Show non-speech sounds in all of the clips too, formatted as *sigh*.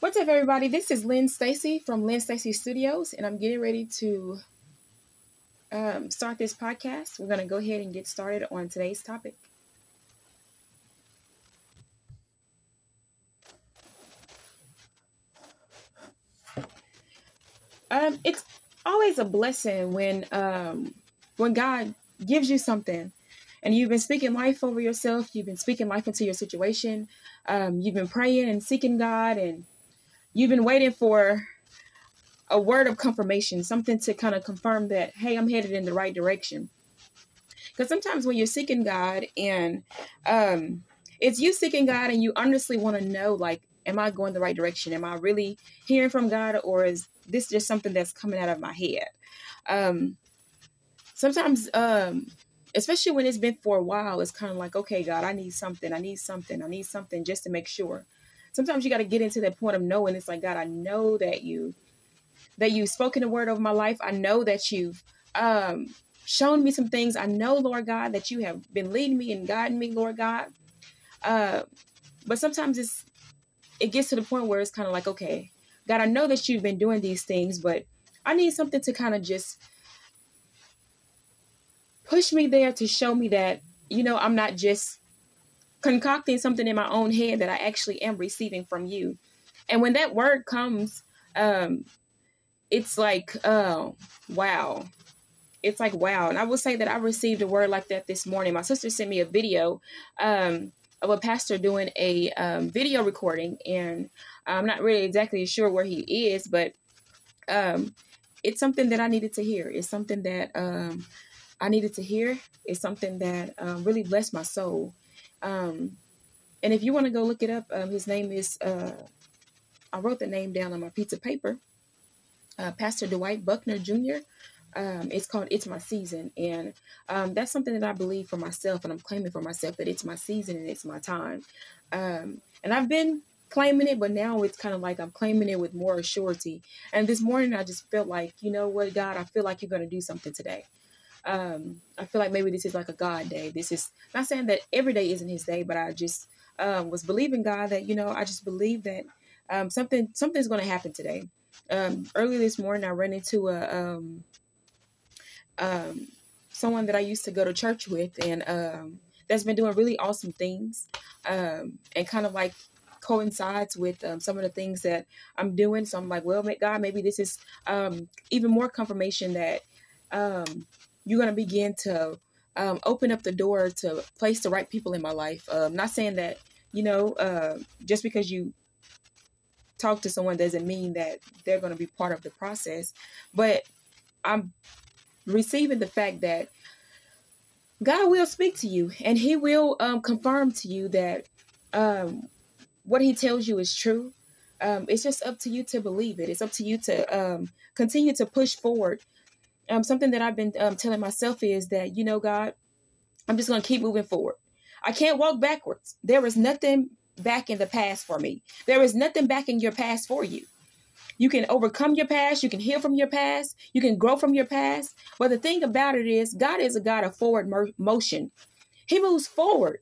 What's up, everybody? This is Lynn Stacy from Lynn Stacy Studios, and I'm getting ready to um, start this podcast. We're going to go ahead and get started on today's topic. Um, it's always a blessing when um, when God gives you something and you've been speaking life over yourself, you've been speaking life into your situation, um, you've been praying and seeking God, and you've been waiting for a word of confirmation, something to kind of confirm that, hey, I'm headed in the right direction. Because sometimes when you're seeking God and um, it's you seeking God and you honestly want to know, like, am I going the right direction? Am I really hearing from God, or is this just something that's coming out of my head? Um, sometimes um, especially when it's been for a while, it's kind of like, okay, God, I need something. I need something. I need something just to make sure. Sometimes you got to get into that point of knowing. It's like, God, I know that you that you've spoken a word over my life. I know that you've um, shown me some things. I know, Lord God, that you have been leading me and guiding me, Lord God. Uh, but sometimes it's it gets to the point where it's kind of like, okay, God, I know that you've been doing these things, but I need something to kind of just push me there to show me that, you know, I'm not just concocting something in my own head that I actually am receiving from you. And when that word comes, um, it's like, oh, wow. It's like, wow. And I will say that I received a word like that this morning. My sister sent me a video um, of a pastor doing a um, video recording, and I'm not really exactly sure where he is, but um, it's something that I needed to hear. It's something that um, I needed to hear. It's something that um, really blessed my soul. Um, and if you want to go look it up, um, his name is, uh, I wrote the name down on my of paper, uh, Pastor Dwight Buckner Jr. Um, it's called It's My Season. And um, that's something that I believe for myself, and I'm claiming for myself that it's my season and it's my time. Um, and I've been claiming it, but now it's kind of like I'm claiming it with more surety. And this morning, I just felt like, you know what, God, I feel like you're going to do something today um, I feel like maybe this is like a God day. This is not saying that every day isn't His day, but I just um, was believing God that you know I just believe that um, something something's going to happen today. Um, early this morning, I ran into a um, um, someone that I used to go to church with, and um, that's been doing really awesome things, um, and kind of like coincides with um, some of the things that I'm doing. So I'm like, well, God, maybe this is um, even more confirmation that um, you're going to begin to um, open up the door to place the right people in my life. I'm not saying that, you know, uh, just because you talk to someone doesn't mean that they're going to be part of the process. But I'm receiving the fact that God will speak to you and He will um, confirm to you that um, what He tells you is true. Um, it's just up to you to believe it. It's up to you to um, continue to push forward um, something that I've been um, telling myself is that, you know, God, I'm just going to keep moving forward. I can't walk backwards. There is nothing back in the past for me. There is nothing back in your past for you. You can overcome your past. You can heal from your past. You can grow from your past. But the thing about it is, God is a God of forward motion. He moves forward.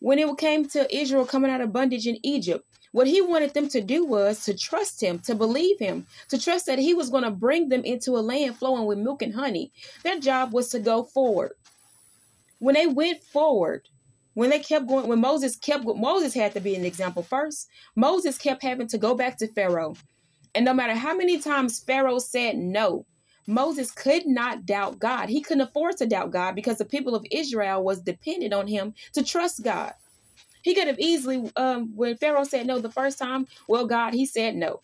When it came to Israel coming out of bondage in Egypt, what he wanted them to do was to trust him, to believe him, to trust that he was going to bring them into a land flowing with milk and honey. Their job was to go forward. When they went forward, when they kept going, when Moses kept, Moses had to be an example first. Moses kept having to go back to Pharaoh. And no matter how many times Pharaoh said no, Moses could not doubt God. He couldn't afford to doubt God because the people of Israel was dependent on him to trust God. He could have easily, um, when Pharaoh said no the first time, well, God, he said no.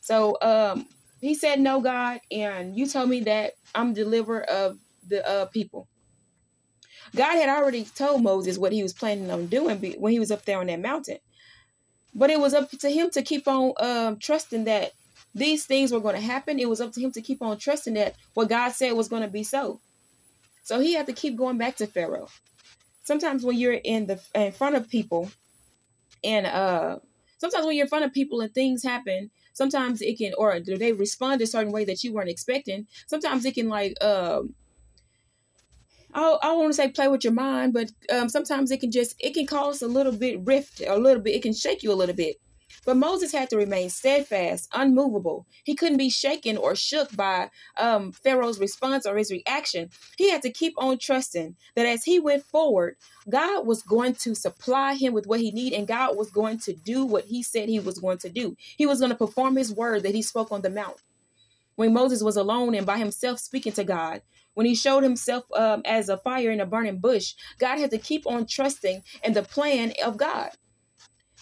So um, he said no, God, and you told me that I'm deliverer of the uh, people. God had already told Moses what he was planning on doing when he was up there on that mountain. But it was up to him to keep on um, trusting that these things were going to happen. It was up to him to keep on trusting that what God said was going to be so. So he had to keep going back to Pharaoh sometimes when you're in the in front of people and uh sometimes when you're in front of people and things happen sometimes it can or they respond a certain way that you weren't expecting sometimes it can like um I, I want to say play with your mind, but um, sometimes it can just it can cause a little bit rift, a little bit. It can shake you a little bit. But Moses had to remain steadfast, unmovable. He couldn't be shaken or shook by um, Pharaoh's response or his reaction. He had to keep on trusting that as he went forward, God was going to supply him with what he needed, and God was going to do what he said he was going to do. He was going to perform his word that he spoke on the mount. When Moses was alone and by himself speaking to God, when he showed himself um, as a fire in a burning bush, God had to keep on trusting in the plan of God.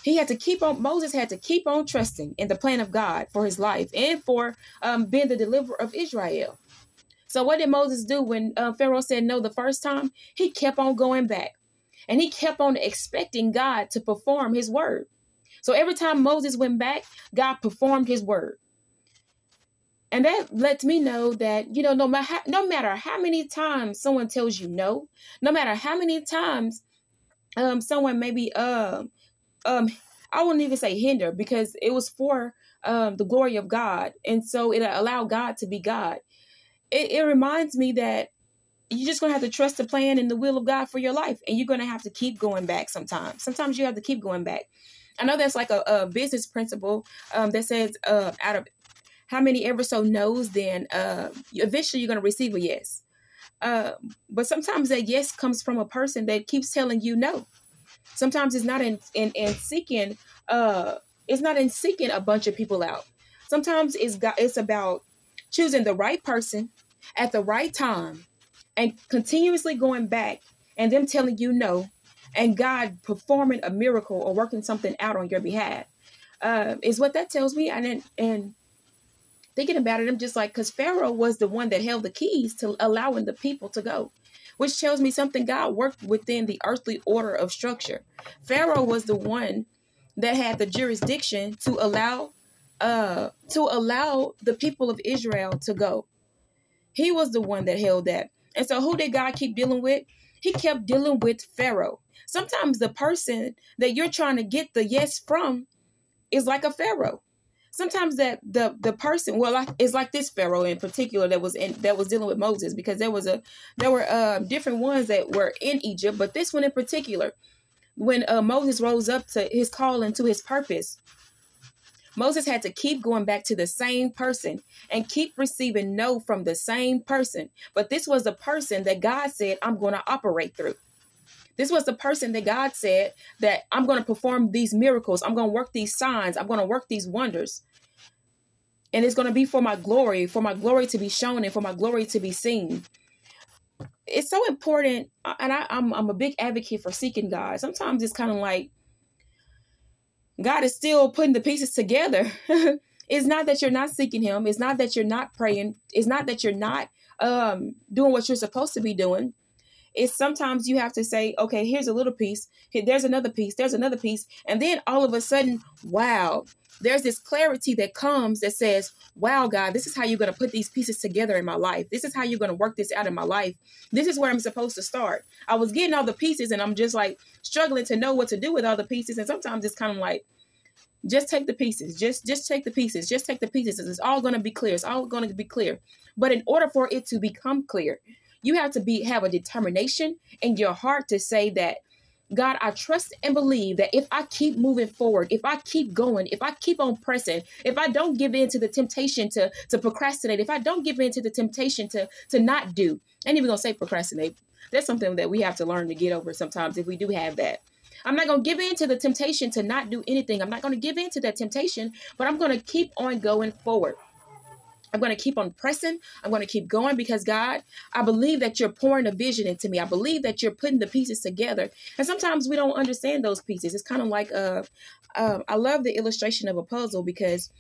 He had to keep on, Moses had to keep on trusting in the plan of God for his life and for um, being the deliverer of Israel. So, what did Moses do when uh, Pharaoh said no the first time? He kept on going back and he kept on expecting God to perform his word. So, every time Moses went back, God performed his word. And that lets me know that, you know, no matter, no matter how many times someone tells you no, no matter how many times um, someone maybe um, um I wouldn't even say hinder because it was for um the glory of God. And so it allowed God to be God. It, it reminds me that you're just gonna have to trust the plan and the will of God for your life. And you're gonna have to keep going back sometimes. Sometimes you have to keep going back. I know that's like a, a business principle um, that says uh, out of how many ever so knows, then uh, eventually you're going to receive a yes. Uh, but sometimes that yes comes from a person that keeps telling you no. Sometimes it's not in in, in seeking uh it's not in seeking a bunch of people out. Sometimes it's got it's about choosing the right person at the right time and continuously going back and them telling you no and God performing a miracle or working something out on your behalf uh, is what that tells me. And and thinking about it, I'm just like, because Pharaoh was the one that held the keys to allowing the people to go which tells me something God worked within the earthly order of structure. Pharaoh was the one that had the jurisdiction to allow uh to allow the people of Israel to go. He was the one that held that. And so who did God keep dealing with? He kept dealing with Pharaoh. Sometimes the person that you're trying to get the yes from is like a Pharaoh sometimes that the the person well like it's like this pharaoh in particular that was in that was dealing with moses because there was a there were uh, different ones that were in egypt but this one in particular when uh, moses rose up to his call and to his purpose moses had to keep going back to the same person and keep receiving no from the same person. But this was a person that god said i'm going to operate through this was the person that God said that I'm going to perform these miracles. I'm going to work these signs. I'm going to work these wonders. And it's going to be for my glory, for my glory to be shown and for my glory to be seen. It's so important. And I, am I'm, I'm a big advocate for seeking God. Sometimes it's kind of like God is still putting the pieces together. *laughs* it's not that you're not seeking Him. It's not that you're not praying. It's not that you're not um, doing what you're supposed to be doing it's sometimes you have to say, okay, here's a little piece, there's another piece, there's another piece, and then all of a sudden, wow, there's this clarity that comes that says, wow, God, this is how you're going to put these pieces together in my life. This is how you're going to work this out in my life. This is where I'm supposed to start. I was getting all the pieces and I'm just like struggling to know what to do with all the pieces. And sometimes it's kind of like, just take the pieces. Just just take the pieces. Just take the pieces. It's all going to be clear. It's all going to be clear. But in order for it to become clear, you have to be have a determination in your heart to say that God, I trust and believe that if I keep moving forward, if I keep going, if I keep on pressing, if I don't give in to the temptation to to procrastinate, if I don't give in to the temptation to to not do, I ain't even gonna say procrastinate. That's something that we have to learn to get over sometimes if we do have that. I'm not to give in to the temptation to not do anything. I'm not to give in to that temptation, but I'm to keep on going forward. I'm going to keep on pressing. I'm going to keep going because God, I believe that you're pouring a vision into me. I believe that you're putting the pieces together. And sometimes we don't understand those pieces. It's kind of like uh, uh, I love the illustration of a puzzle because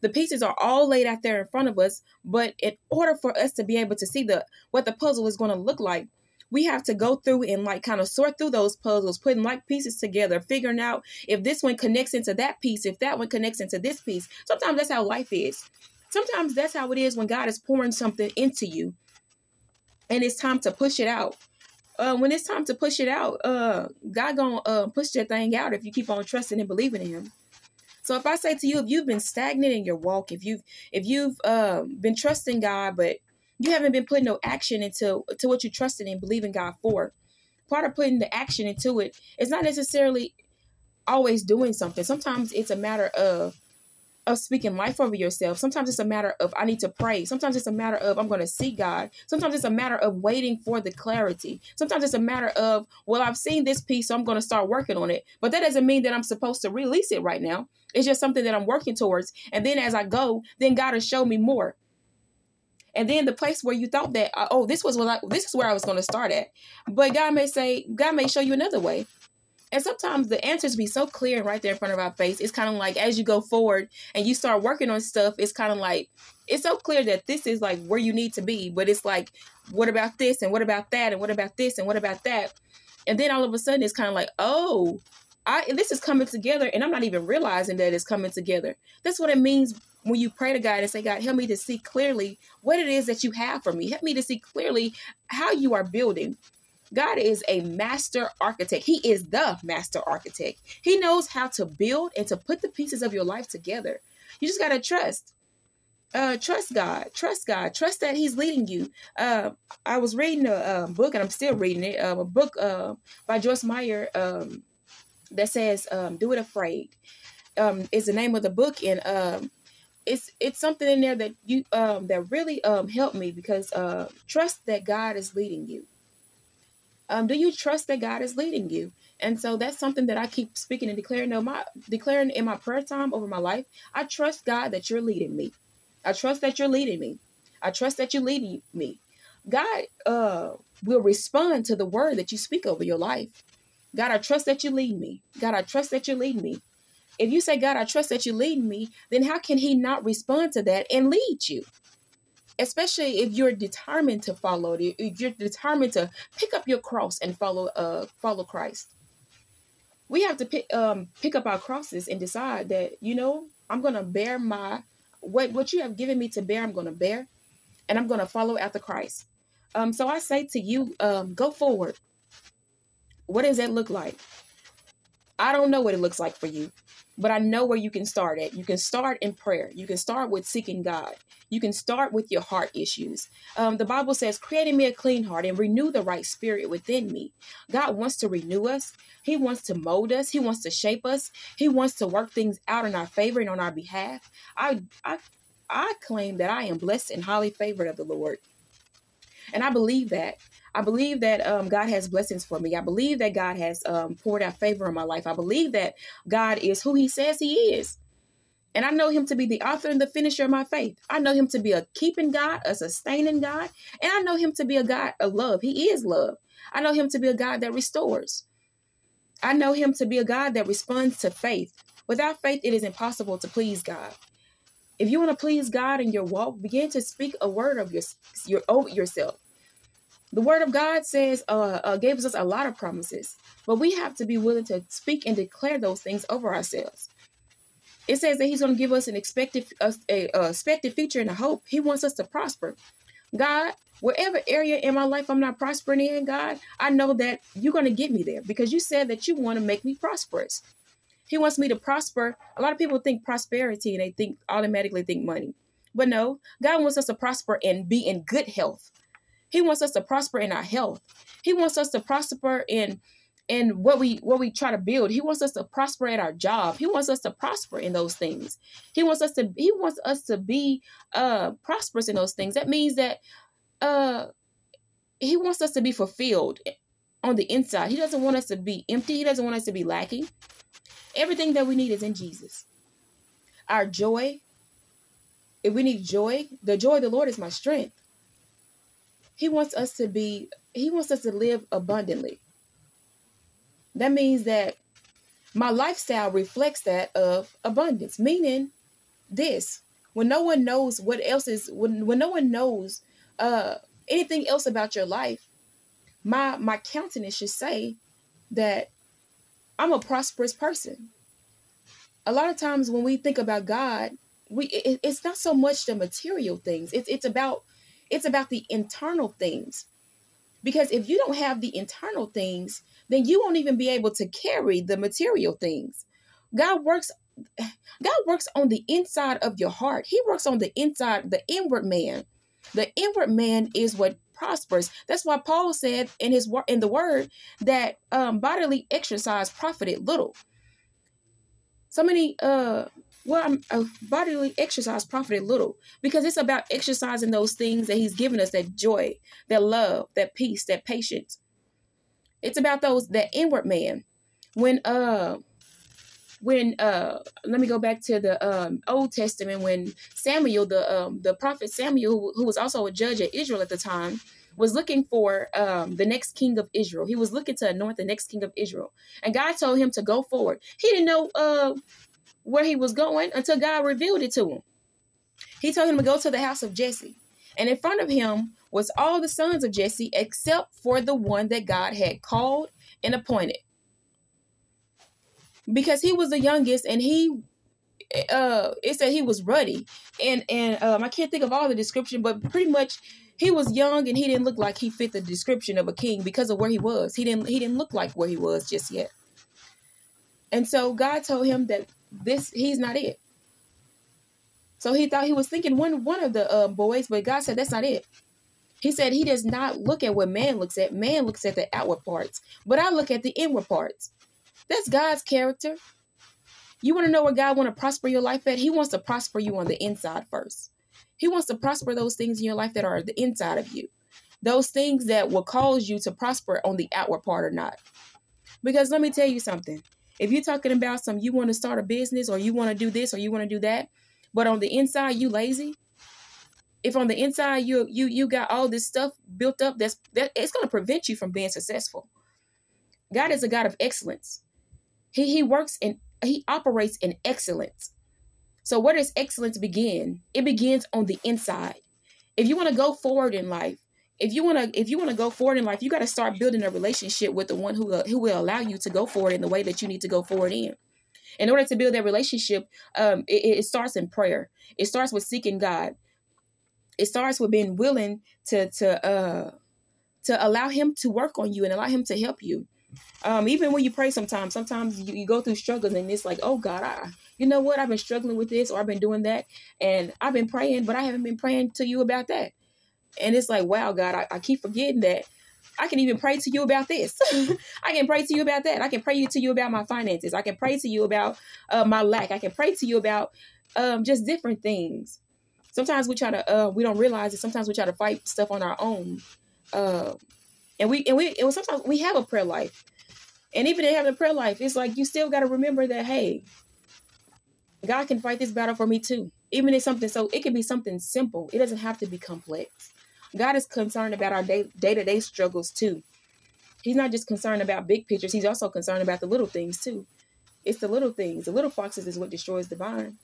the pieces are all laid out there in front of us. But in order for us to be able to see the what the puzzle is going to look like, we have to go through and like kind of sort through those puzzles, putting like pieces together, figuring out if this one connects into that piece, if that one connects into this piece. Sometimes that's how life is Sometimes that's how it is when God is pouring something into you and it's time to push it out. Uh, when it's time to push it out, uh, God gonna uh, push that thing out if you keep on trusting and believing in Him. So if I say to you, if you've been stagnant in your walk, if you've if you've uh, been trusting God, but you haven't been putting no action into to what you trusted and believing God for, part of putting the action into it is not necessarily always doing something. Sometimes it's a matter of of speaking life over yourself. Sometimes it's a matter of I need to pray. Sometimes it's a matter of I'm going to see God. Sometimes it's a matter of waiting for the clarity. Sometimes it's a matter of well, I've seen this piece, so I'm going to start working on it. But that doesn't mean that I'm supposed to release it right now. It's just something that I'm working towards. And then as I go, then God will show me more. And then the place where you thought that uh, oh, this was what I, this is where I was going to start at, but God may say God may show you another way. And sometimes the answers be so clear and right there in front of our face. It's kind of like as you go forward and you start working on stuff, it's kind of like it's so clear that this is like where you need to be. But it's like, what about this and what about that and what about this and what about that? And then all of a sudden it's kind of like, oh, I this is coming together and I'm not even realizing that it's coming together. That's what it means when you pray to God and say, God, help me to see clearly what it is that you have for me. Help me to see clearly how you are building. God is a master architect. He is the master architect. He knows how to build and to put the pieces of your life together. You just got to trust. Uh, trust God. Trust God. Trust that He's leading you. Uh, I was reading a, a, book, and I'm still reading it. Uh, a book uh, by Joyce Meyer um, that says um, "Do It Afraid." Um, is the name of the book, and um, it's it's something in there that you um, that really um, helped me because uh, trust that God is leading you um, do you trust that God is leading you? And so that's something that I keep speaking and declaring. No, my declaring in my prayer time over my life. I trust God that you're leading me. I trust that you're leading me. I trust that you're leading me. God uh, will respond to the word that you speak over your life. God, I trust that you lead me. God, I trust that you lead me. If you say, God, I trust that you lead me, then how can He not respond to that and lead you? Especially if you're determined to follow if you're determined to pick up your cross and follow uh follow christ. We have to pick um pick up our crosses and decide that you know i'm gonna bear my what what you have given me to bear i'm gonna bear and i'm gonna follow after christ. Um so i say to you um go forward. What does that look like i don't know what it looks like for you but I know where you can start at. You can start in prayer. You can start with seeking God. You can start with your heart issues. Um, the Bible says, Create in me a clean heart and renew the right spirit within me. God wants to renew us. He wants to mold us. He wants to shape us. He wants to work things out in our favor and on our behalf. I, I, I claim that I am blessed and highly favored of the Lord. And I believe that. I believe that um, God has blessings for me. I believe that God has um, poured out favor in my life. I believe that God is who He says He is. And I know Him to be the author and the finisher of my faith. I know Him to be a keeping God, a sustaining God. And I know Him to be a God of love. He is love. I know Him to be a God that restores. I know Him to be a God that responds to faith. Without faith, it is impossible to please God. If you want to please God in your walk, begin to speak a word of your, your over yourself. The word of God says, uh, uh, gave us a lot of promises, but we have to be willing to speak and declare those things over ourselves. It says that He's going to give us an expected, a, a expected future and a hope. He wants us to prosper. God, wherever area in my life I'm not prospering in, God, I know that you're going to get me there because you said that you want to make me prosperous. He wants me to prosper. A lot of people think prosperity and they think automatically think money. But no, God wants us to prosper and be in good health. He wants us to prosper in our health. He wants us to prosper in in what we what we try to build. He wants us to prosper at our job. He wants us to prosper in those things. He wants us to he wants us to be uh prosperous in those things. That means that uh he wants us to be fulfilled on the inside. He doesn't want us to be empty. He doesn't want us to be lacking. Everything that we need is in Jesus. Our joy, if we need joy, the joy of the Lord is my strength. He wants us to be, he wants us to live abundantly. That means that my lifestyle reflects that of abundance, meaning this when no one knows what else is when when no one knows uh anything else about your life my my countenance should say that i'm a prosperous person a lot of times when we think about god we it, it's not so much the material things it's it's about it's about the internal things. Because if you don't have the internal things, then you won't even be able to carry the material things. God works God works on the inside of your heart. He works on the inside, the inward man. The inward man is what prospers. That's why Paul said in his word in the word that um, bodily exercise profited little. So many uh well, I'm, uh, bodily exercise profited little because it's about exercising those things that He's given us that joy, that love, that peace, that patience. It's about those that inward man. When uh when uh let me go back to the um Old Testament when Samuel the um the prophet Samuel who, was also a judge of Israel at the time was looking for um the next king of Israel. He was looking to anoint the next king of Israel. And God told him to go forward. He didn't know uh where he was going until God revealed it to him. He told him to go to the house of Jesse. And in front of him was all the sons of Jesse except for the one that God had called and appointed. Because he was the youngest and he uh it said he was ruddy and and um I can't think of all the description but pretty much he was young and he didn't look like he fit the description of a king because of where he was. He didn't he didn't look like where he was just yet. And so God told him that this he's not it. So he thought he was thinking one one of the uh, boys, but God said that's not it. He said he does not look at what man looks at. Man looks at the outward parts, but I look at the inward parts. That's God's character. You want to know where God want to prosper your life at? He wants to prosper you on the inside first. He wants to prosper those things in your life that are the inside of you. Those things that will cause you to prosper on the outward part or not. Because let me tell you something. If you're talking about some you want to start a business or you want to do this or you want to do that, but on the inside you lazy, if on the inside you you you got all this stuff built up that's that it's going to prevent you from being successful. God is a God of excellence. He he works and he operates in excellence. So where does excellence begin? It begins on the inside. If you want to go forward in life, if you want to if you want to go forward in life you got to start building a relationship with the one who uh, who will allow you to go forward in the way that you need to go forward in. In order to build that relationship um it, it starts in prayer. It starts with seeking god. It starts with being willing to to uh to allow him to work on you and allow him to help you. Um even when you pray sometimes sometimes you, you go through struggles and it's like oh god i you know what? I've been struggling with this or i've been doing that and i've been praying but i haven't been praying to you about that and it's like, wow, God, I, I keep forgetting that I can even pray to you about this. *laughs* I can pray to you about that. I can pray to you about my finances. I can pray to you about uh, my lack. I can pray to you about um, just different things. Sometimes we try to, uh, we don't realize it. Sometimes we try to fight stuff on our own. Uh, and we, and we, and sometimes we have a prayer life. And even in having a prayer life, it's like you still got to remember that, hey, God can fight this battle for me too. Even if something, so it can be something simple. It doesn't have to be complex. God is concerned about our day to day struggles too. He's not just concerned about big pictures, he's also concerned about the little things too. It's the little things. The little foxes is what destroys the vine.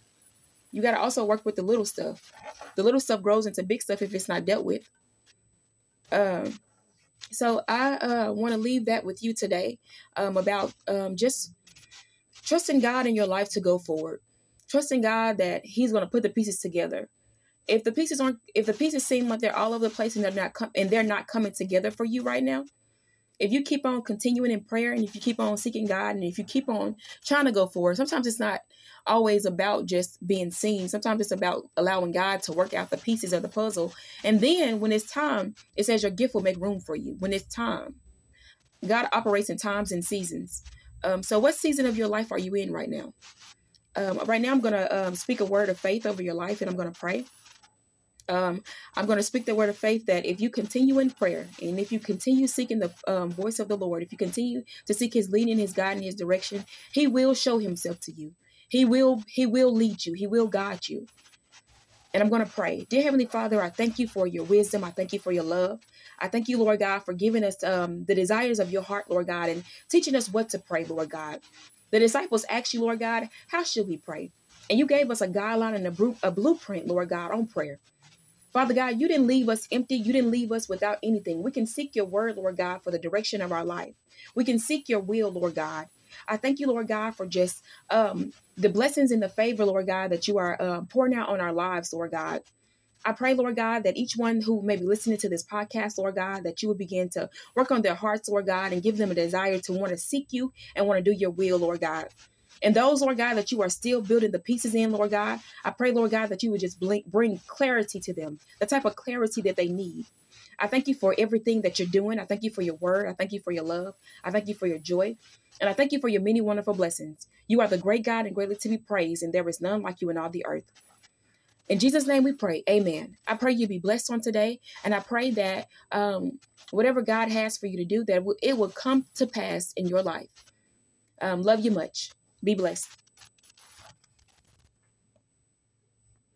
You got to also work with the little stuff. The little stuff grows into big stuff if it's not dealt with. Um, so I uh, want to leave that with you today um, about um, just trusting God in your life to go forward. Trusting God that He's going to put the pieces together if the pieces aren't if the pieces seem like they're all over the place and they're not com- and they're not coming together for you right now if you keep on continuing in prayer and if you keep on seeking god and if you keep on trying to go forward sometimes it's not always about just being seen. Sometimes it's about allowing god to work out the pieces of the puzzle. And then when it's time it says your gift will make room for you. When it's time god operates in times and seasons. Um, so what season of your life are you in right now? Um, right now i'm going to um, speak a word of faith over your life and i'm going to pray um, I'm going to speak the word of faith that if you continue in prayer and if you continue seeking the um, voice of the Lord, if you continue to seek His leading, His guiding, His direction, He will show Himself to you. He will He will lead you. He will guide you. And I'm going to pray. Dear Heavenly Father, I thank you for your wisdom. I thank you for your love. I thank you, Lord God, for giving us um, the desires of your heart, Lord God, and teaching us what to pray, Lord God. The disciples asked you, Lord God, how should we pray? And you gave us a guideline and a, a blueprint, Lord God, on prayer. Father God, you didn't leave us empty. You didn't leave us without anything. We can seek your word, Lord God, for the direction of our life. We can seek your will, Lord God. I thank you, Lord God, for just um, the blessings and the favor, Lord God, that you are uh, pouring out on our lives, Lord God. I pray, Lord God, that each one who may be listening to this podcast, Lord God, that you would begin to work on their hearts, Lord God, and give them a desire to want to seek you and want to do your will, Lord God. And those, Lord God, that you are still building the pieces in, Lord God, I pray, Lord God, that you would just bring clarity to them, the type of clarity that they need. I thank you for everything that you're doing. I thank you for your word. I thank you for your love. I thank you for your joy. And I thank you for your many wonderful blessings. You are the great God and greatly to be praised, and there is none like you in all the earth. In Jesus' name we pray. Amen. I pray you be blessed on today. And I pray that um, whatever God has for you to do, that it will come to pass in your life. Um, love you much. Be blessed.